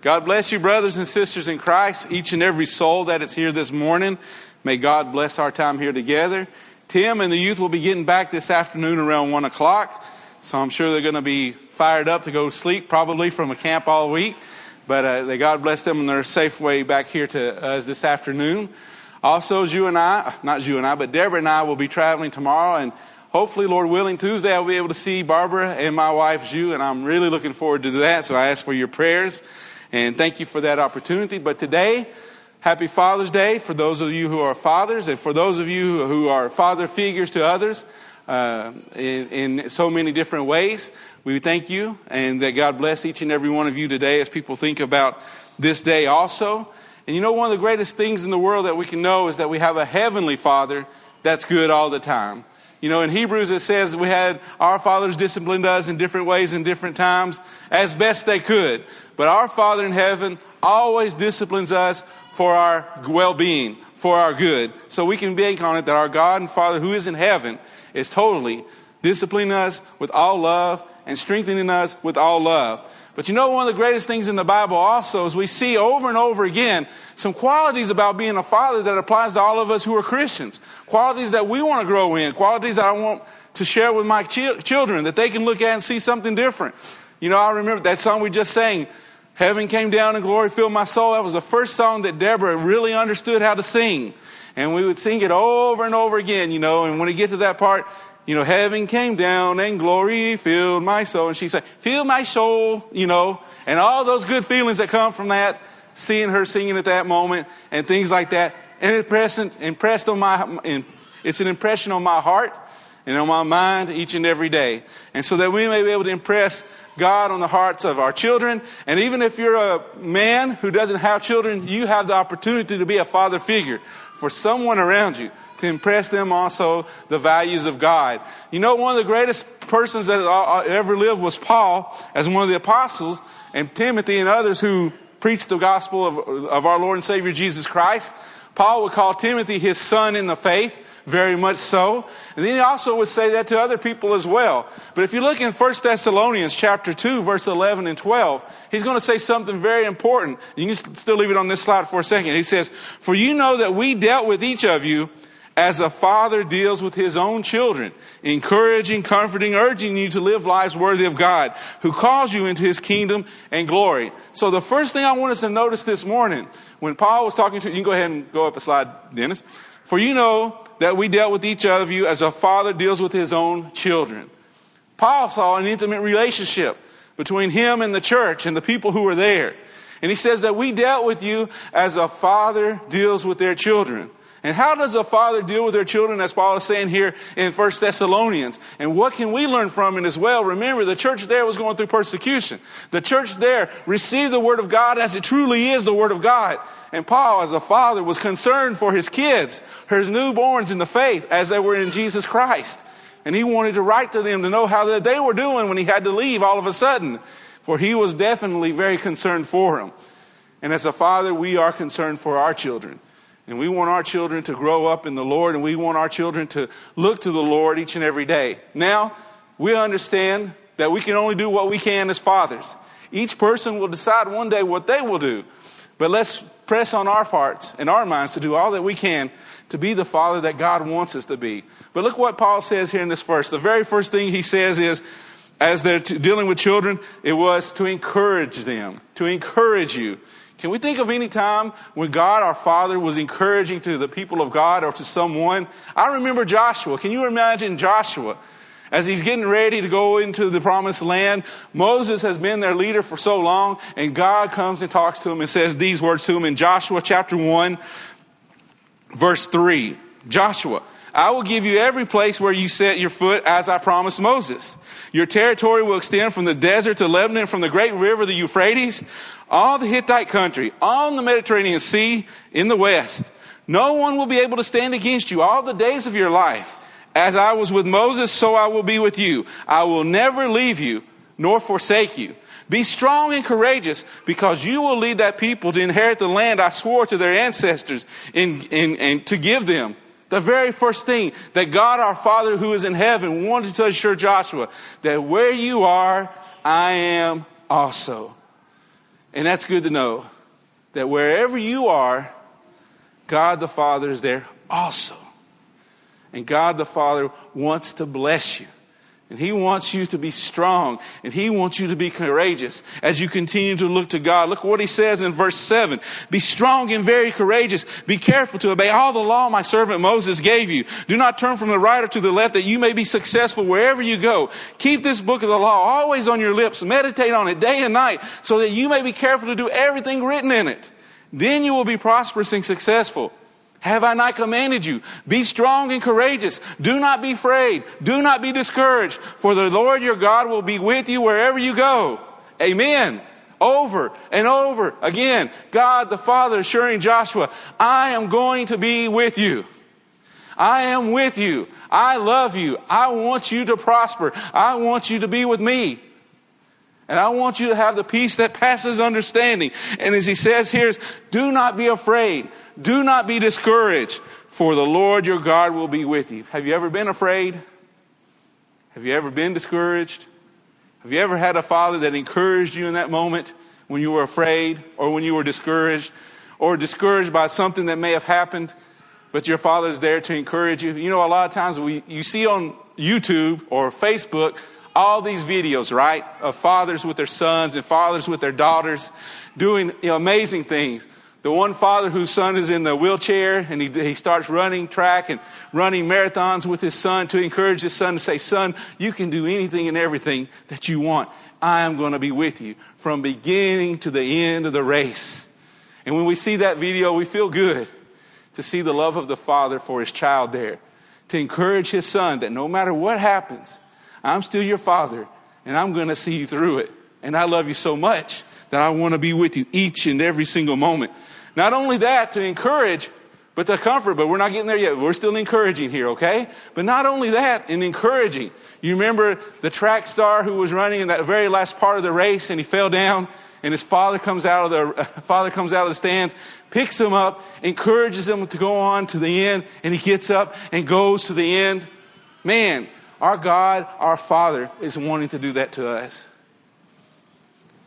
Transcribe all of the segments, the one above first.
God bless you, brothers and sisters in Christ, each and every soul that is here this morning. May God bless our time here together. Tim and the youth will be getting back this afternoon around 1 o'clock, so I'm sure they're going to be fired up to go sleep, probably from a camp all week. But uh, God bless them on their safe way back here to us this afternoon. Also, as you and I, not you and I, but Deborah and I will be traveling tomorrow, and hopefully, Lord willing, Tuesday I'll be able to see Barbara and my wife, Ju, and I'm really looking forward to that, so I ask for your prayers. And thank you for that opportunity. But today, happy Father's Day for those of you who are fathers and for those of you who are father figures to others uh, in, in so many different ways. We thank you and that God bless each and every one of you today as people think about this day also. And you know, one of the greatest things in the world that we can know is that we have a heavenly Father that's good all the time. You know, in Hebrews it says we had our fathers disciplined us in different ways in different times as best they could. But our Father in heaven always disciplines us for our well-being, for our good. So we can bank on it that our God and Father who is in heaven is totally disciplining us with all love and strengthening us with all love. But you know, one of the greatest things in the Bible also is we see over and over again some qualities about being a father that applies to all of us who are Christians. Qualities that we want to grow in, qualities that I want to share with my ch- children that they can look at and see something different. You know, I remember that song we just sang, Heaven Came Down and Glory Filled My Soul. That was the first song that Deborah really understood how to sing. And we would sing it over and over again, you know, and when we get to that part, you know, heaven came down and glory filled my soul. And she said, fill my soul, you know, and all those good feelings that come from that, seeing her singing at that moment and things like that. And it impressed, impressed on my, it's an impression on my heart and on my mind each and every day. And so that we may be able to impress God on the hearts of our children. And even if you're a man who doesn't have children, you have the opportunity to be a father figure for someone around you to impress them also the values of God. You know, one of the greatest persons that ever lived was Paul as one of the apostles and Timothy and others who preached the gospel of, of our Lord and Savior Jesus Christ. Paul would call Timothy his son in the faith very much so. And then he also would say that to other people as well. But if you look in 1 Thessalonians chapter 2, verse 11 and 12, he's going to say something very important. You can still leave it on this slide for a second. He says, For you know that we dealt with each of you as a father deals with his own children, encouraging, comforting, urging you to live lives worthy of God, who calls you into his kingdom and glory. So the first thing I want us to notice this morning, when Paul was talking to you, can go ahead and go up a slide, Dennis. For you know that we dealt with each of you as a father deals with his own children. Paul saw an intimate relationship between him and the church and the people who were there. And he says that we dealt with you as a father deals with their children. And how does a father deal with their children, as Paul is saying here in 1 Thessalonians? And what can we learn from it as well? Remember, the church there was going through persecution. The church there received the Word of God as it truly is the Word of God. And Paul, as a father, was concerned for his kids, his newborns in the faith, as they were in Jesus Christ. And he wanted to write to them to know how that they were doing when he had to leave all of a sudden. For he was definitely very concerned for them. And as a father, we are concerned for our children. And we want our children to grow up in the Lord and we want our children to look to the Lord each and every day. Now, we understand that we can only do what we can as fathers. Each person will decide one day what they will do. But let's press on our parts and our minds to do all that we can to be the father that God wants us to be. But look what Paul says here in this verse. The very first thing he says is, as they're dealing with children, it was to encourage them, to encourage you. Can we think of any time when God our Father was encouraging to the people of God or to someone? I remember Joshua. Can you imagine Joshua? As he's getting ready to go into the promised land, Moses has been their leader for so long, and God comes and talks to him and says these words to him in Joshua chapter 1, verse 3. Joshua, I will give you every place where you set your foot as I promised Moses. Your territory will extend from the desert to Lebanon, from the great river, the Euphrates, all the Hittite country, on the Mediterranean Sea in the west. No one will be able to stand against you all the days of your life. As I was with Moses, so I will be with you. I will never leave you nor forsake you. Be strong and courageous because you will lead that people to inherit the land I swore to their ancestors and, and to give them. The very first thing that God our Father who is in heaven wanted to assure Joshua that where you are, I am also. And that's good to know that wherever you are, God the Father is there also. And God the Father wants to bless you. And He wants you to be strong and He wants you to be courageous as you continue to look to God. Look what He says in verse 7. Be strong and very courageous. Be careful to obey all the law my servant Moses gave you. Do not turn from the right or to the left that you may be successful wherever you go. Keep this book of the law always on your lips. Meditate on it day and night so that you may be careful to do everything written in it. Then you will be prosperous and successful. Have I not commanded you? Be strong and courageous. Do not be afraid. Do not be discouraged, for the Lord your God will be with you wherever you go. Amen. Over and over again, God the Father assuring Joshua, I am going to be with you. I am with you. I love you. I want you to prosper. I want you to be with me. And I want you to have the peace that passes understanding. And as he says here, do not be afraid. Do not be discouraged, for the Lord your God will be with you. Have you ever been afraid? Have you ever been discouraged? Have you ever had a father that encouraged you in that moment when you were afraid or when you were discouraged or discouraged by something that may have happened, but your father is there to encourage you? You know, a lot of times we, you see on YouTube or Facebook all these videos, right, of fathers with their sons and fathers with their daughters doing you know, amazing things. The one father whose son is in the wheelchair and he, he starts running track and running marathons with his son to encourage his son to say, Son, you can do anything and everything that you want. I am going to be with you from beginning to the end of the race. And when we see that video, we feel good to see the love of the father for his child there, to encourage his son that no matter what happens, I'm still your father and I'm going to see you through it. And I love you so much that I want to be with you each and every single moment. Not only that, to encourage, but to comfort, but we're not getting there yet. We're still encouraging here, okay? But not only that, in encouraging. You remember the track star who was running in that very last part of the race and he fell down and his father comes out of the father comes out of the stands, picks him up, encourages him to go on to the end, and he gets up and goes to the end. Man, our God, our Father, is wanting to do that to us.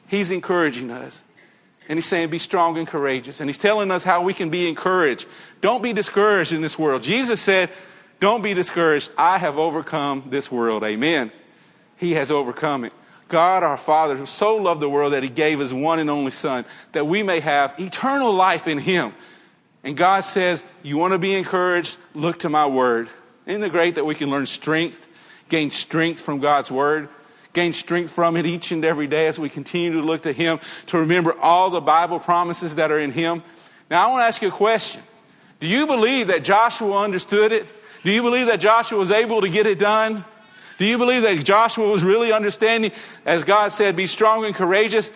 He's encouraging us. And he's saying, be strong and courageous. And he's telling us how we can be encouraged. Don't be discouraged in this world. Jesus said, don't be discouraged. I have overcome this world. Amen. He has overcome it. God, our Father, so loved the world that he gave his one and only Son, that we may have eternal life in him. And God says, You want to be encouraged? Look to my word. Isn't it great that we can learn strength gain strength from God's Word, gain strength from it each and every day as we continue to look to Him, to remember all the Bible promises that are in Him. Now, I want to ask you a question. Do you believe that Joshua understood it? Do you believe that Joshua was able to get it done? Do you believe that Joshua was really understanding, as God said, be strong and courageous?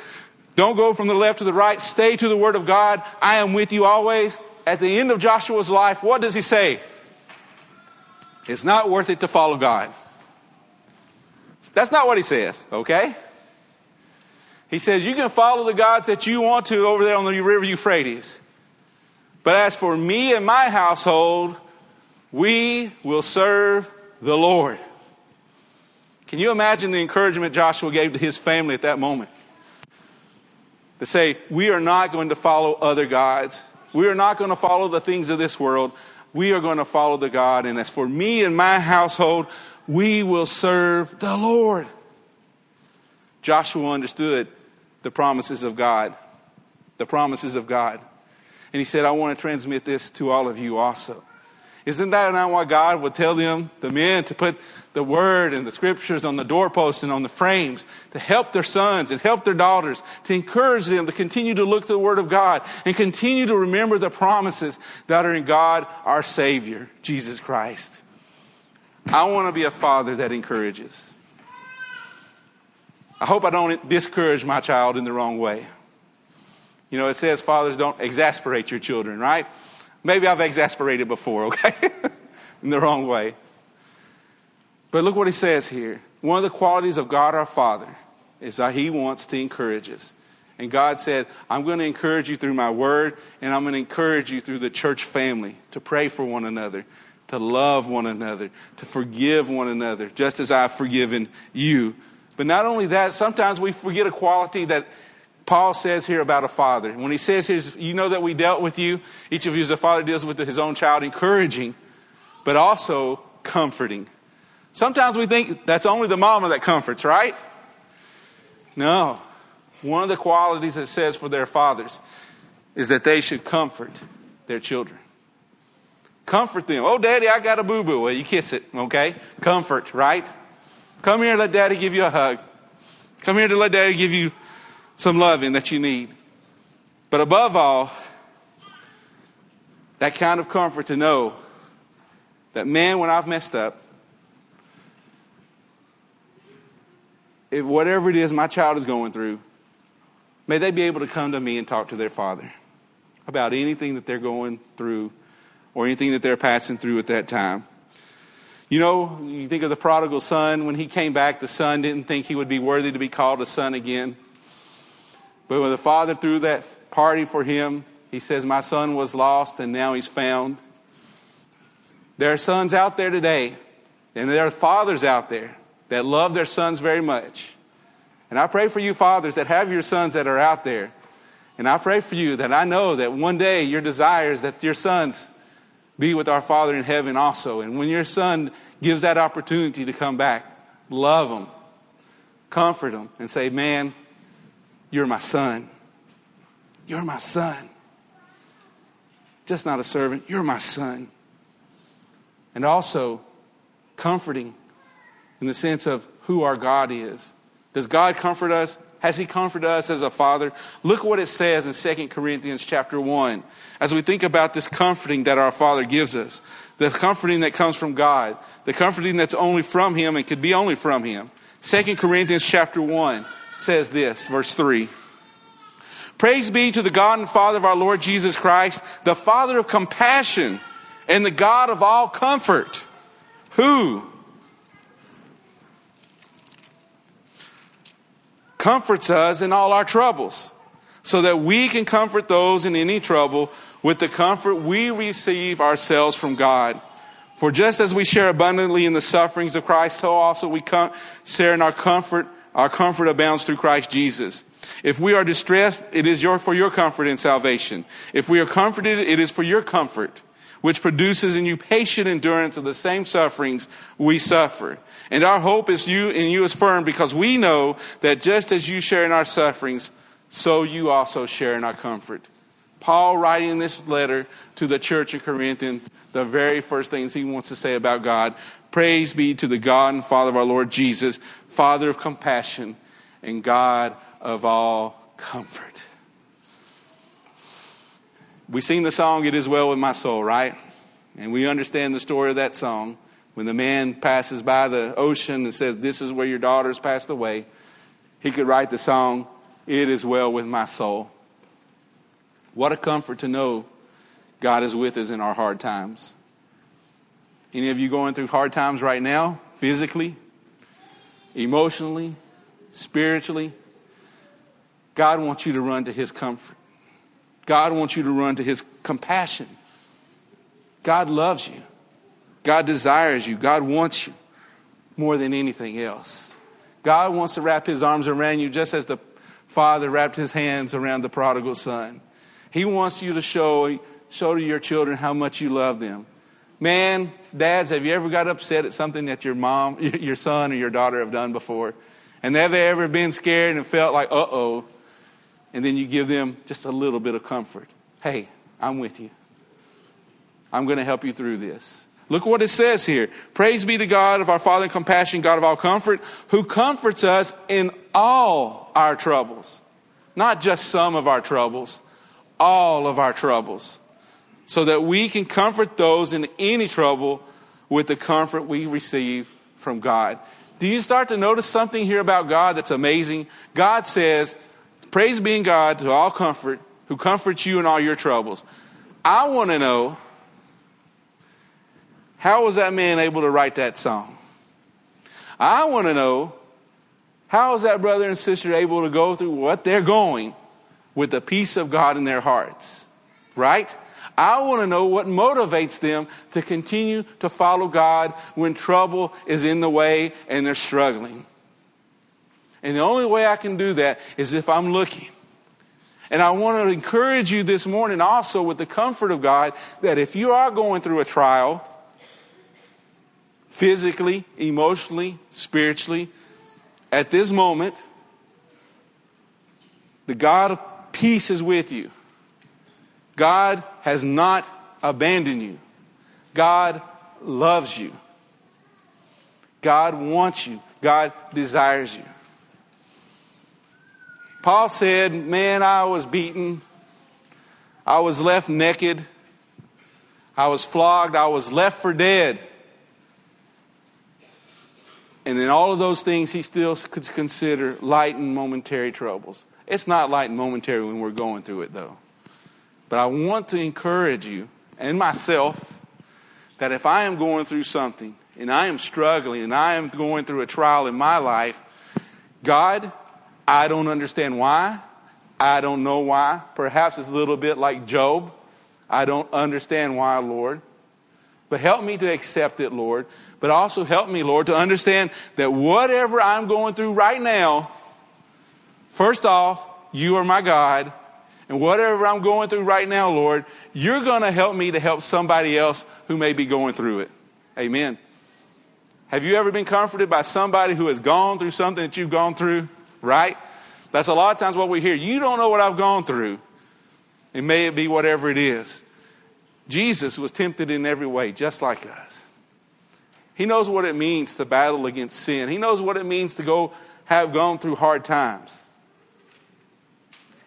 Don't go from the left to the right. Stay to the Word of God. I am with you always. At the end of Joshua's life, what does he say? It's not worth it to follow God. That's not what he says, okay? He says, You can follow the gods that you want to over there on the river Euphrates. But as for me and my household, we will serve the Lord. Can you imagine the encouragement Joshua gave to his family at that moment? To say, We are not going to follow other gods. We are not going to follow the things of this world. We are going to follow the God. And as for me and my household, we will serve the Lord. Joshua understood the promises of God. The promises of God. And he said, I want to transmit this to all of you also. Isn't that not why God would tell them, the men, to put the word and the scriptures on the doorposts and on the frames to help their sons and help their daughters, to encourage them to continue to look to the word of God and continue to remember the promises that are in God, our Savior, Jesus Christ? I want to be a father that encourages. I hope I don't discourage my child in the wrong way. You know, it says fathers don't exasperate your children, right? Maybe I've exasperated before, okay? in the wrong way. But look what he says here. One of the qualities of God our Father is that he wants to encourage us. And God said, I'm going to encourage you through my word, and I'm going to encourage you through the church family to pray for one another, to love one another, to forgive one another, just as I've forgiven you. But not only that, sometimes we forget a quality that Paul says here about a father. When he says here, you know that we dealt with you, each of you as a father deals with his own child, encouraging, but also comforting. Sometimes we think that's only the mama that comforts, right? No. One of the qualities it says for their fathers is that they should comfort their children. Comfort them. Oh, daddy, I got a boo boo. Well, you kiss it, okay? Comfort, right? Come here, let daddy give you a hug. Come here to let daddy give you some loving that you need. But above all, that kind of comfort to know that, man, when I've messed up, if whatever it is my child is going through, may they be able to come to me and talk to their father about anything that they're going through or anything that they're passing through at that time. You know, you think of the prodigal son, when he came back, the son didn't think he would be worthy to be called a son again. But when the father threw that party for him, he says, My son was lost and now he's found. There are sons out there today, and there are fathers out there that love their sons very much. And I pray for you, fathers, that have your sons that are out there. And I pray for you that I know that one day your desire is that your sons be with our Father in heaven also. And when your son gives that opportunity to come back, love him, comfort him, and say, Man, you're my son. You're my son. Just not a servant, you're my son. And also, comforting in the sense of who our God is. Does God comfort us? Has he comforted us as a father? Look what it says in 2 Corinthians chapter 1. As we think about this comforting that our father gives us, the comforting that comes from God, the comforting that's only from him and could be only from him. 2 Corinthians chapter 1 says this, verse 3. Praise be to the God and Father of our Lord Jesus Christ, the Father of compassion and the God of all comfort, who comforts us in all our troubles, so that we can comfort those in any trouble with the comfort we receive ourselves from God. For just as we share abundantly in the sufferings of Christ, so also we com- share in our comfort. Our comfort abounds through Christ Jesus. If we are distressed, it is your, for your comfort and salvation. If we are comforted, it is for your comfort which produces in you patient endurance of the same sufferings we suffer. And our hope is you and you is firm because we know that just as you share in our sufferings, so you also share in our comfort. Paul writing this letter to the church of Corinthians, the very first things he wants to say about God, praise be to the God and Father of our Lord Jesus, Father of compassion and God of all comfort. We sing the song, It Is Well With My Soul, right? And we understand the story of that song. When the man passes by the ocean and says, This is where your daughter's passed away, he could write the song, It Is Well With My Soul. What a comfort to know God is with us in our hard times. Any of you going through hard times right now, physically, emotionally, spiritually? God wants you to run to His comfort. God wants you to run to his compassion. God loves you. God desires you. God wants you more than anything else. God wants to wrap his arms around you just as the father wrapped his hands around the prodigal son. He wants you to show, show to your children how much you love them. Man, dads, have you ever got upset at something that your mom, your son, or your daughter have done before? And have they ever been scared and felt like, uh oh, and then you give them just a little bit of comfort. Hey, I'm with you. I'm going to help you through this. Look what it says here. Praise be to God of our Father in compassion, God of all comfort, who comforts us in all our troubles. Not just some of our troubles, all of our troubles. So that we can comfort those in any trouble with the comfort we receive from God. Do you start to notice something here about God that's amazing? God says, Praise be in God to all comfort, who comforts you in all your troubles. I want to know how was that man able to write that song? I want to know how is that brother and sister able to go through what they're going with the peace of God in their hearts? Right? I want to know what motivates them to continue to follow God when trouble is in the way and they're struggling. And the only way I can do that is if I'm looking And I want to encourage you this morning also with the comfort of God that if you are going through a trial, physically, emotionally, spiritually, at this moment, the God of peace is with you. God has not abandoned you. God loves you. God wants you. God desires you. Paul said, Man, I was beaten. I was left naked. I was flogged. I was left for dead. And in all of those things, he still could consider light and momentary troubles. It's not light and momentary when we're going through it, though. But I want to encourage you and myself that if I am going through something and I am struggling and I am going through a trial in my life, God, I don't understand why. I don't know why. Perhaps it's a little bit like Job. I don't understand why, Lord. But help me to accept it, Lord. But also help me, Lord, to understand that whatever I'm going through right now, first off, you are my God. And whatever I'm going through right now, Lord, you're going to help me to help somebody else who may be going through it. Amen. Have you ever been comforted by somebody who has gone through something that you've gone through? Right? That's a lot of times what we hear. You don't know what I've gone through. It may it be whatever it is. Jesus was tempted in every way, just like us. He knows what it means to battle against sin. He knows what it means to go have gone through hard times.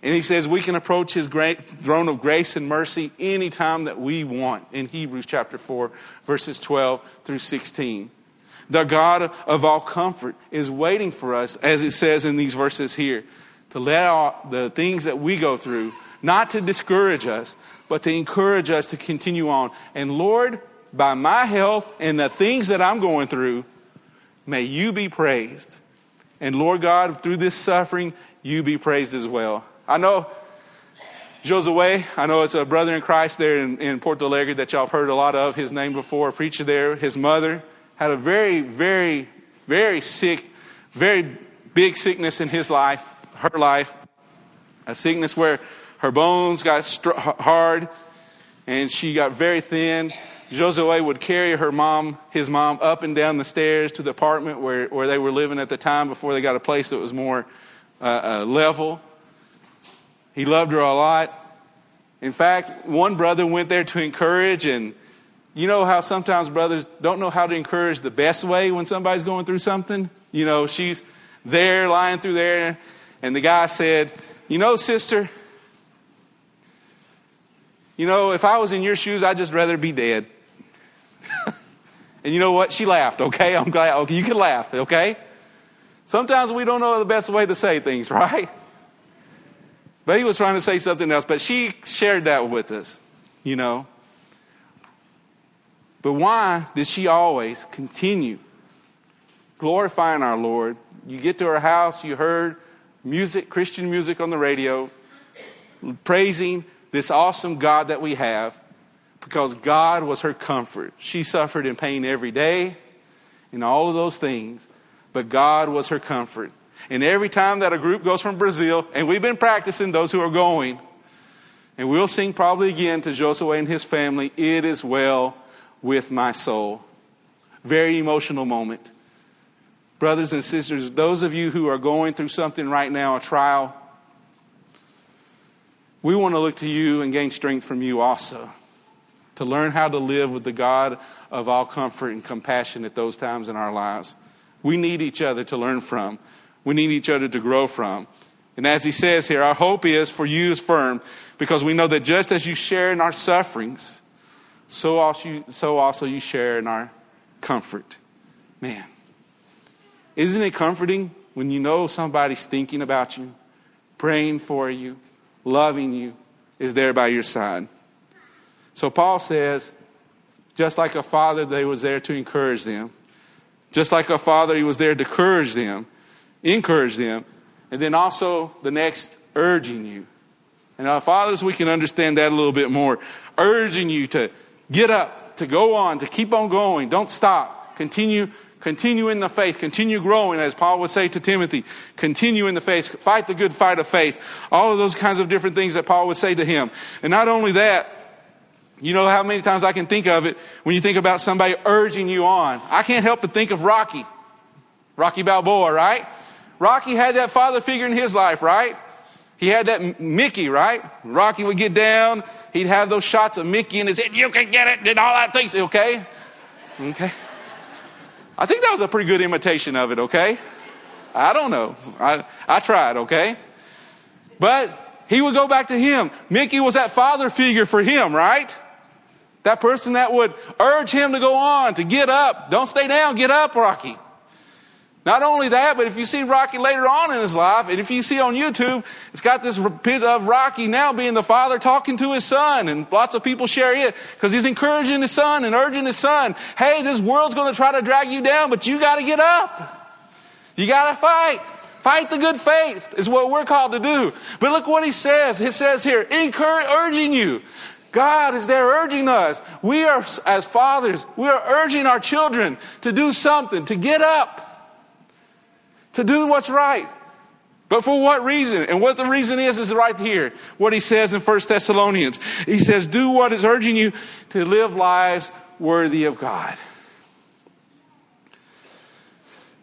And he says we can approach his throne of grace and mercy anytime that we want in Hebrews chapter 4, verses 12 through 16. The God of all comfort is waiting for us, as it says in these verses here, to let all the things that we go through, not to discourage us, but to encourage us to continue on. And Lord, by my health and the things that I'm going through, may you be praised. And Lord God, through this suffering, you be praised as well. I know Josue, I know it's a brother in Christ there in, in Porto Alegre that y'all have heard a lot of his name before, a preacher there. His mother had a very, very, very sick, very big sickness in his life, her life. A sickness where her bones got str- hard and she got very thin. Josue would carry her mom, his mom, up and down the stairs to the apartment where, where they were living at the time before they got a place that was more uh, uh, level. He loved her a lot. In fact, one brother went there to encourage, and you know how sometimes brothers don't know how to encourage the best way when somebody's going through something? You know, she's there, lying through there, and the guy said, You know, sister, you know, if I was in your shoes, I'd just rather be dead. and you know what? She laughed, okay? I'm glad. Okay, you can laugh, okay? Sometimes we don't know the best way to say things, right? But he was trying to say something else, but she shared that with us, you know. But why did she always continue glorifying our Lord? You get to her house, you heard music, Christian music on the radio, praising this awesome God that we have because God was her comfort. She suffered in pain every day and all of those things, but God was her comfort. And every time that a group goes from Brazil, and we've been practicing those who are going, and we'll sing probably again to Josue and his family, It is well with my soul. Very emotional moment. Brothers and sisters, those of you who are going through something right now, a trial, we want to look to you and gain strength from you also to learn how to live with the God of all comfort and compassion at those times in our lives. We need each other to learn from we need each other to grow from. And as he says here, our hope is for you is firm because we know that just as you share in our sufferings, so also, so also you share in our comfort. Man, isn't it comforting when you know somebody's thinking about you, praying for you, loving you, is there by your side? So Paul says, just like a father, they was there to encourage them. Just like a father, he was there to encourage them encourage them, and then also the next, urging you. And our fathers, we can understand that a little bit more. Urging you to get up, to go on, to keep on going. Don't stop. Continue Continue in the faith. Continue growing, as Paul would say to Timothy. Continue in the faith. Fight the good fight of faith. All of those kinds of different things that Paul would say to him. And not only that, you know how many times I can think of it when you think about somebody urging you on. I can't help but think of Rocky. Rocky Balboa, right? Rocky had that father figure in his life, right? He had that Mickey, right? Rocky would get down. He'd have those shots of Mickey in his head. You can get it, and all that things. Okay? Okay? I think that was a pretty good imitation of it, okay? I don't know. I, I tried, okay? But he would go back to him. Mickey was that father figure for him, right? That person that would urge him to go on, to get up. Don't stay down, get up, Rocky. Not only that, but if you see Rocky later on in his life, and if you see on YouTube, it's got this bit of Rocky now being the father talking to his son, and lots of people share it because he's encouraging his son and urging his son, hey, this world's going to try to drag you down, but you got to get up. You got to fight. Fight the good faith is what we're called to do. But look what he says. He says here, urging you. God is there urging us. We are, as fathers, we are urging our children to do something, to get up to do what's right. But for what reason? And what the reason is, is right here. What he says in 1 Thessalonians. He says, do what is urging you to live lives worthy of God.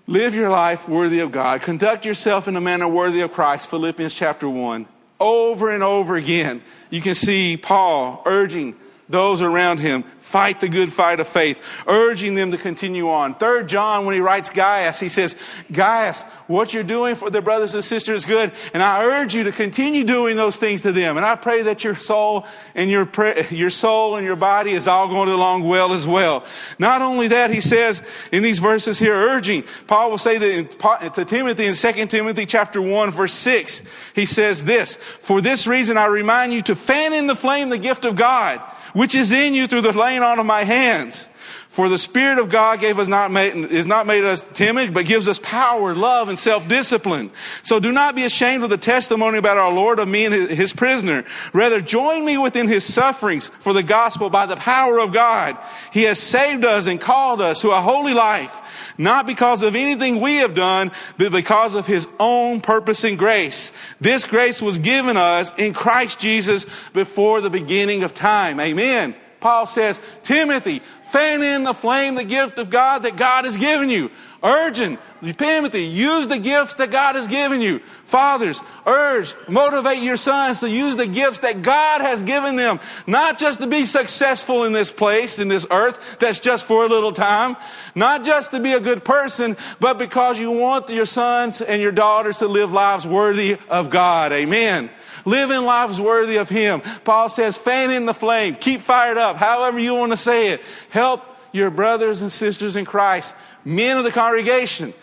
Live your life worthy of God. Conduct yourself in a manner worthy of Christ. Philippians chapter 1. Over and over again, you can see Paul urging those around him fight the good fight of faith, urging them to continue on. Third John, when he writes Gaius, he says, Gaius, what you're doing for the brothers and sisters is good, and I urge you to continue doing those things to them. And I pray that your soul and your, your soul and your body is all going along well as well. Not only that, he says in these verses here, urging, Paul will say to, to Timothy in 2 Timothy chapter 1 verse 6, he says this, for this reason I remind you to fan in the flame the gift of God which is in you through the laying on of my hands. For the Spirit of God gave us not made, is not made us timid, but gives us power, love, and self-discipline. So do not be ashamed of the testimony about our Lord of me and his, his prisoner. Rather, join me within his sufferings for the gospel by the power of God. He has saved us and called us to a holy life, not because of anything we have done, but because of his own purpose and grace. This grace was given us in Christ Jesus before the beginning of time. Amen. Paul says, Timothy, fan in the flame the gift of God that God has given you. Urging, Timothy, use the gifts that God has given you. Fathers, urge, motivate your sons to use the gifts that God has given them. Not just to be successful in this place, in this earth, that's just for a little time. Not just to be a good person, but because you want your sons and your daughters to live lives worthy of God. Amen. Living lives worthy of Him. Paul says, fan in the flame. Keep fired up. However you want to say it. Help your brothers and sisters in Christ. Men of the congregation.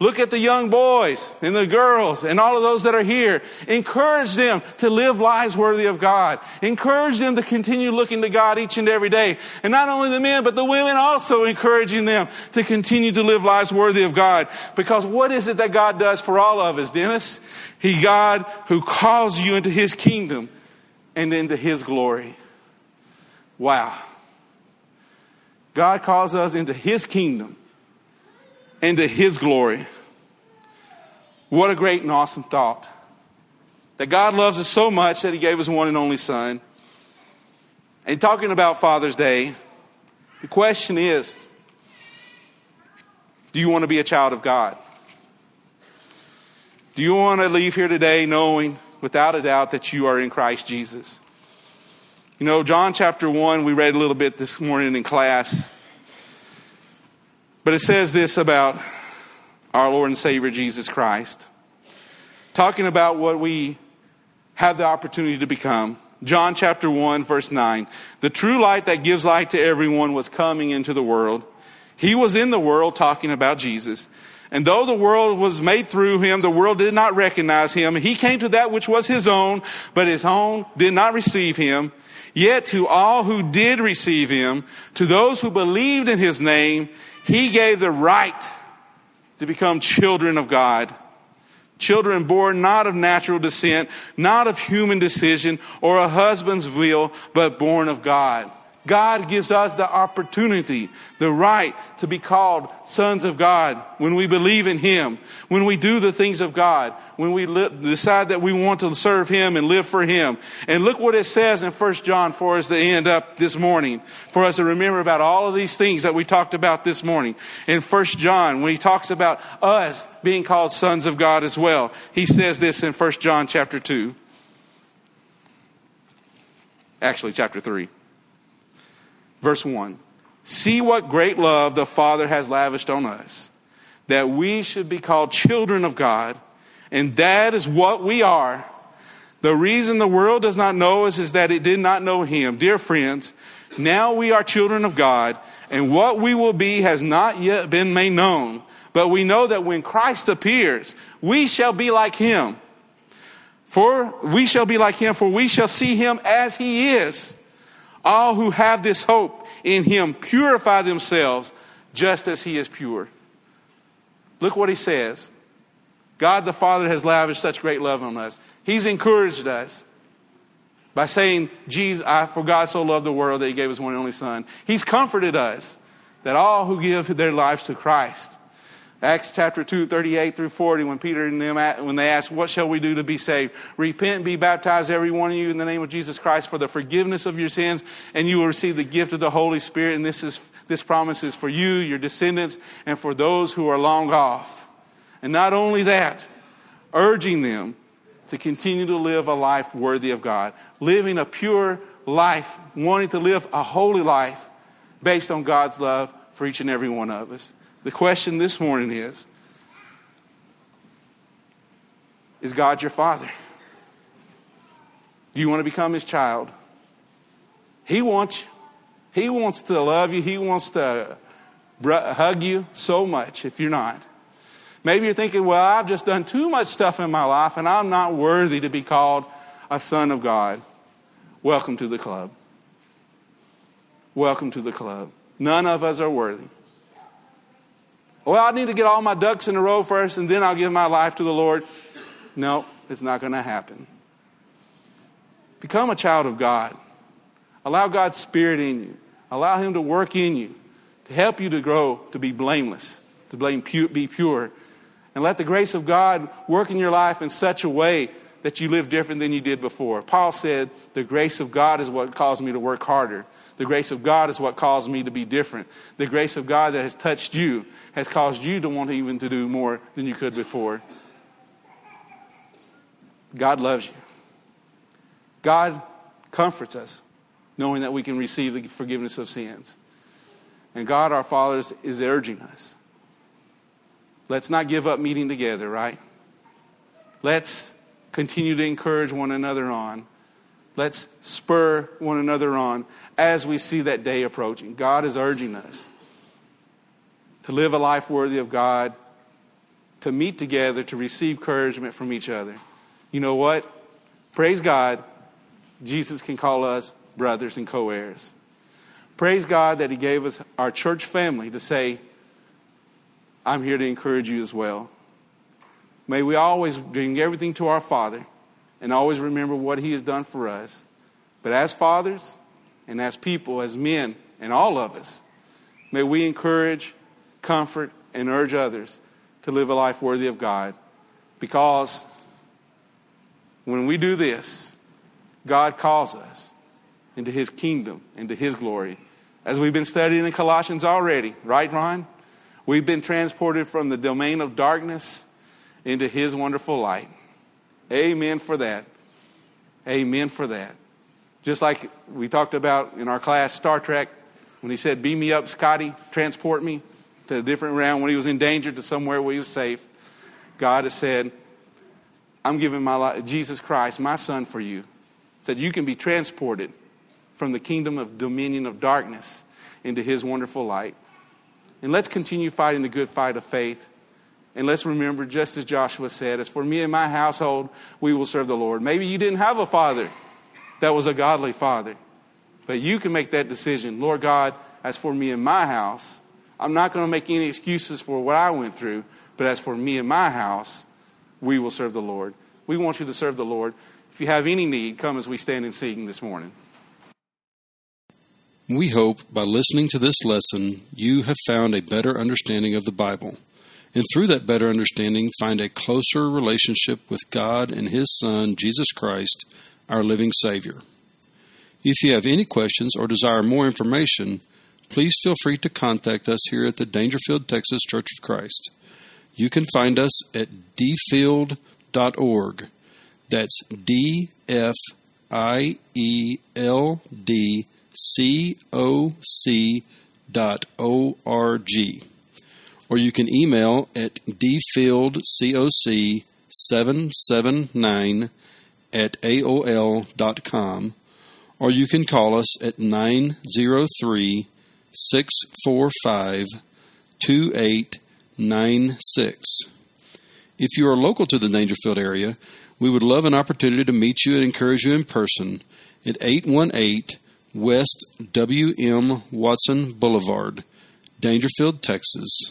Look at the young boys and the girls and all of those that are here. Encourage them to live lives worthy of God. Encourage them to continue looking to God each and every day. And not only the men, but the women also encouraging them to continue to live lives worthy of God. Because what is it that God does for all of us, Dennis? He, God, who calls you into His kingdom and into His glory. Wow. God calls us into His kingdom and to His glory. What a great and awesome thought. That God loves us so much that He gave His one and only Son. And talking about Father's Day, the question is do you want to be a child of God? Do you want to leave here today knowing, without a doubt, that you are in Christ Jesus? You know, John chapter 1, we read a little bit this morning in class. But it says this about our Lord and Savior Jesus Christ. Talking about what we have the opportunity to become. John chapter 1, verse 9. The true light that gives light to everyone was coming into the world. He was in the world talking about Jesus. And though the world was made through him, the world did not recognize him. He came to that which was his own, but his own did not receive him. Yet to all who did receive him, to those who believed in his name, he gave the right to become children of God. Children born not of natural descent, not of human decision or a husband's will, but born of God. God gives us the opportunity, the right to be called sons of God when we believe in Him, when we do the things of God, when we li- decide that we want to serve Him and live for Him. And look what it says in 1 John for us to end up this morning, for us to remember about all of these things that we talked about this morning. In 1 John, when he talks about us being called sons of God as well, he says this in 1 John chapter 2. Actually, chapter 3. Verse 1 See what great love the Father has lavished on us, that we should be called children of God, and that is what we are. The reason the world does not know us is that it did not know Him. Dear friends, now we are children of God, and what we will be has not yet been made known. But we know that when Christ appears, we shall be like Him. For we shall be like Him, for we shall see Him as He is. All who have this hope in him purify themselves just as he is pure. Look what he says. God the Father has lavished such great love on us. He's encouraged us by saying, Jesus, I, for God so loved the world that he gave his one and only Son. He's comforted us that all who give their lives to Christ Acts chapter 2, 38 through 40, when Peter and them, when they asked, what shall we do to be saved? Repent, be baptized, every one of you, in the name of Jesus Christ for the forgiveness of your sins, and you will receive the gift of the Holy Spirit. And this is, this promise is for you, your descendants, and for those who are long off. And not only that, urging them to continue to live a life worthy of God, living a pure life, wanting to live a holy life based on God's love for each and every one of us. The question this morning is Is God your Father? Do you want to become His child? He wants you. He wants to love you. He wants to hug you so much if you're not. Maybe you're thinking, well, I've just done too much stuff in my life and I'm not worthy to be called a son of God. Welcome to the club. Welcome to the club. None of us are worthy. Well, I need to get all my ducks in a row first and then I'll give my life to the Lord. No, it's not going to happen. Become a child of God. Allow God's Spirit in you. Allow Him to work in you, to help you to grow, to be blameless, to be pure. And let the grace of God work in your life in such a way that you live different than you did before. Paul said, The grace of God is what caused me to work harder. The grace of God is what caused me to be different. The grace of God that has touched you has caused you to want even to do more than you could before. God loves you. God comforts us knowing that we can receive the forgiveness of sins. And God, our Father, is urging us. Let's not give up meeting together, right? Let's continue to encourage one another on. Let's spur one another on as we see that day approaching. God is urging us to live a life worthy of God, to meet together, to receive encouragement from each other. You know what? Praise God, Jesus can call us brothers and co heirs. Praise God that He gave us our church family to say, I'm here to encourage you as well. May we always bring everything to our Father and always remember what He has done for us. But as fathers and as people, as men, and all of us, may we encourage, comfort, and urge others to live a life worthy of God. Because when we do this, God calls us into His kingdom, into His glory. As we've been studying in Colossians already, right, Ron? We've been transported from the domain of darkness into His wonderful light. Amen for that. Amen for that. Just like we talked about in our class, Star Trek, when he said, Beam me up, Scotty, transport me to a different realm when he was in danger to somewhere where he was safe. God has said, I'm giving my life, Jesus Christ, my son, for you. Said you can be transported from the kingdom of dominion of darkness into his wonderful light. And let's continue fighting the good fight of faith and let's remember, just as Joshua said, as for me and my household, we will serve the Lord. Maybe you didn't have a father that was a godly father, but you can make that decision. Lord God, as for me and my house, I'm not going to make any excuses for what I went through, but as for me and my house, we will serve the Lord. We want you to serve the Lord. If you have any need, come as we stand and sing this morning. We hope by listening to this lesson, you have found a better understanding of the Bible, and through that better understanding, find a closer relationship with God and His Son, Jesus Christ, our living Savior. If you have any questions or desire more information, please feel free to contact us here at the Dangerfield, Texas Church of Christ. You can find us at dfield.org. That's D F I E L D C O C dot O R G. Or you can email at dfieldcoc 779 at AOL dot com. Or you can call us at 903 645 2896. If you are local to the Daingerfield area, we would love an opportunity to meet you and encourage you in person at 818 West W.M. Watson Boulevard, Daingerfield, Texas